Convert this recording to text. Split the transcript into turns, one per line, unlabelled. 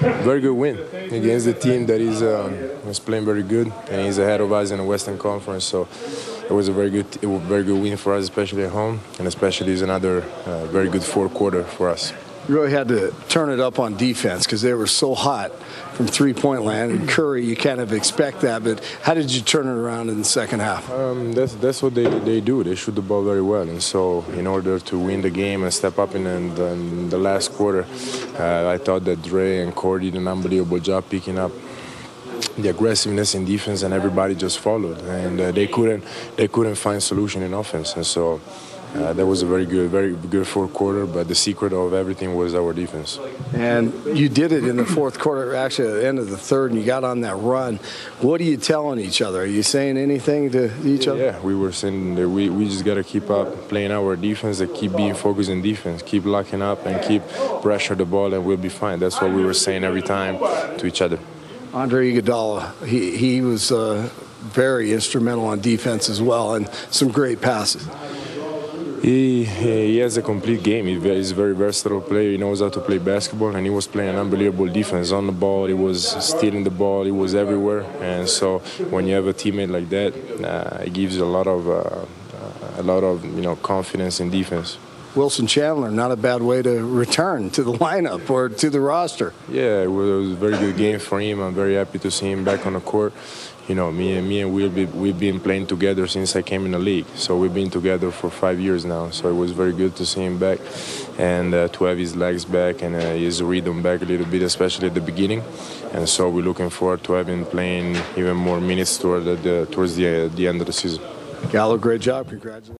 Very good win against the team that is um, playing very good and is ahead of us in the Western Conference. So it was a very good, a very good win for us, especially at home, and especially is another uh, very good fourth quarter for us.
Really had to turn it up on defense because they were so hot from three-point land. And Curry, you kind of expect that, but how did you turn it around in the second half?
Um, that's that's what they, they do. They shoot the ball very well, and so in order to win the game and step up in, in, the, in the last quarter, uh, I thought that Dre and Corey did an unbelievable job picking up the aggressiveness in defense, and everybody just followed, and uh, they couldn't they couldn't find solution in offense, and so. Uh, that was a very good, very good fourth quarter, but the secret of everything was our defense.
And you did it in the fourth quarter, actually at the end of the third, and you got on that run. What are you telling each other? Are you saying anything to each
yeah,
other?
Yeah, we were saying that we, we just got to keep up playing our defense, and keep being focused in defense, keep locking up, and keep pressure the ball, and we'll be fine. That's what we were saying every time to each other.
Andre Iguodala, he, he was uh, very instrumental on defense as well, and some great passes.
He, he has a complete game. He's a very versatile player. He knows how to play basketball, and he was playing an unbelievable defense on the ball. He was stealing the ball. He was everywhere. And so, when you have a teammate like that, uh, it gives a lot of uh, a lot of you know confidence in defense.
Wilson Chandler, not a bad way to return to the lineup or to the roster.
Yeah, it was, a very good game for him. I'm very happy to see him back on the court you know, me and me and Will, be, we've been playing together since I came in the league. So we've been together for five years now. So it was very good to see him back and uh, to have his legs back and uh, his rhythm back a little bit, especially at the beginning. And so we're looking forward to having playing even more minutes toward the, towards the, uh, the end of the season.
Gallo, great job. Congratulations.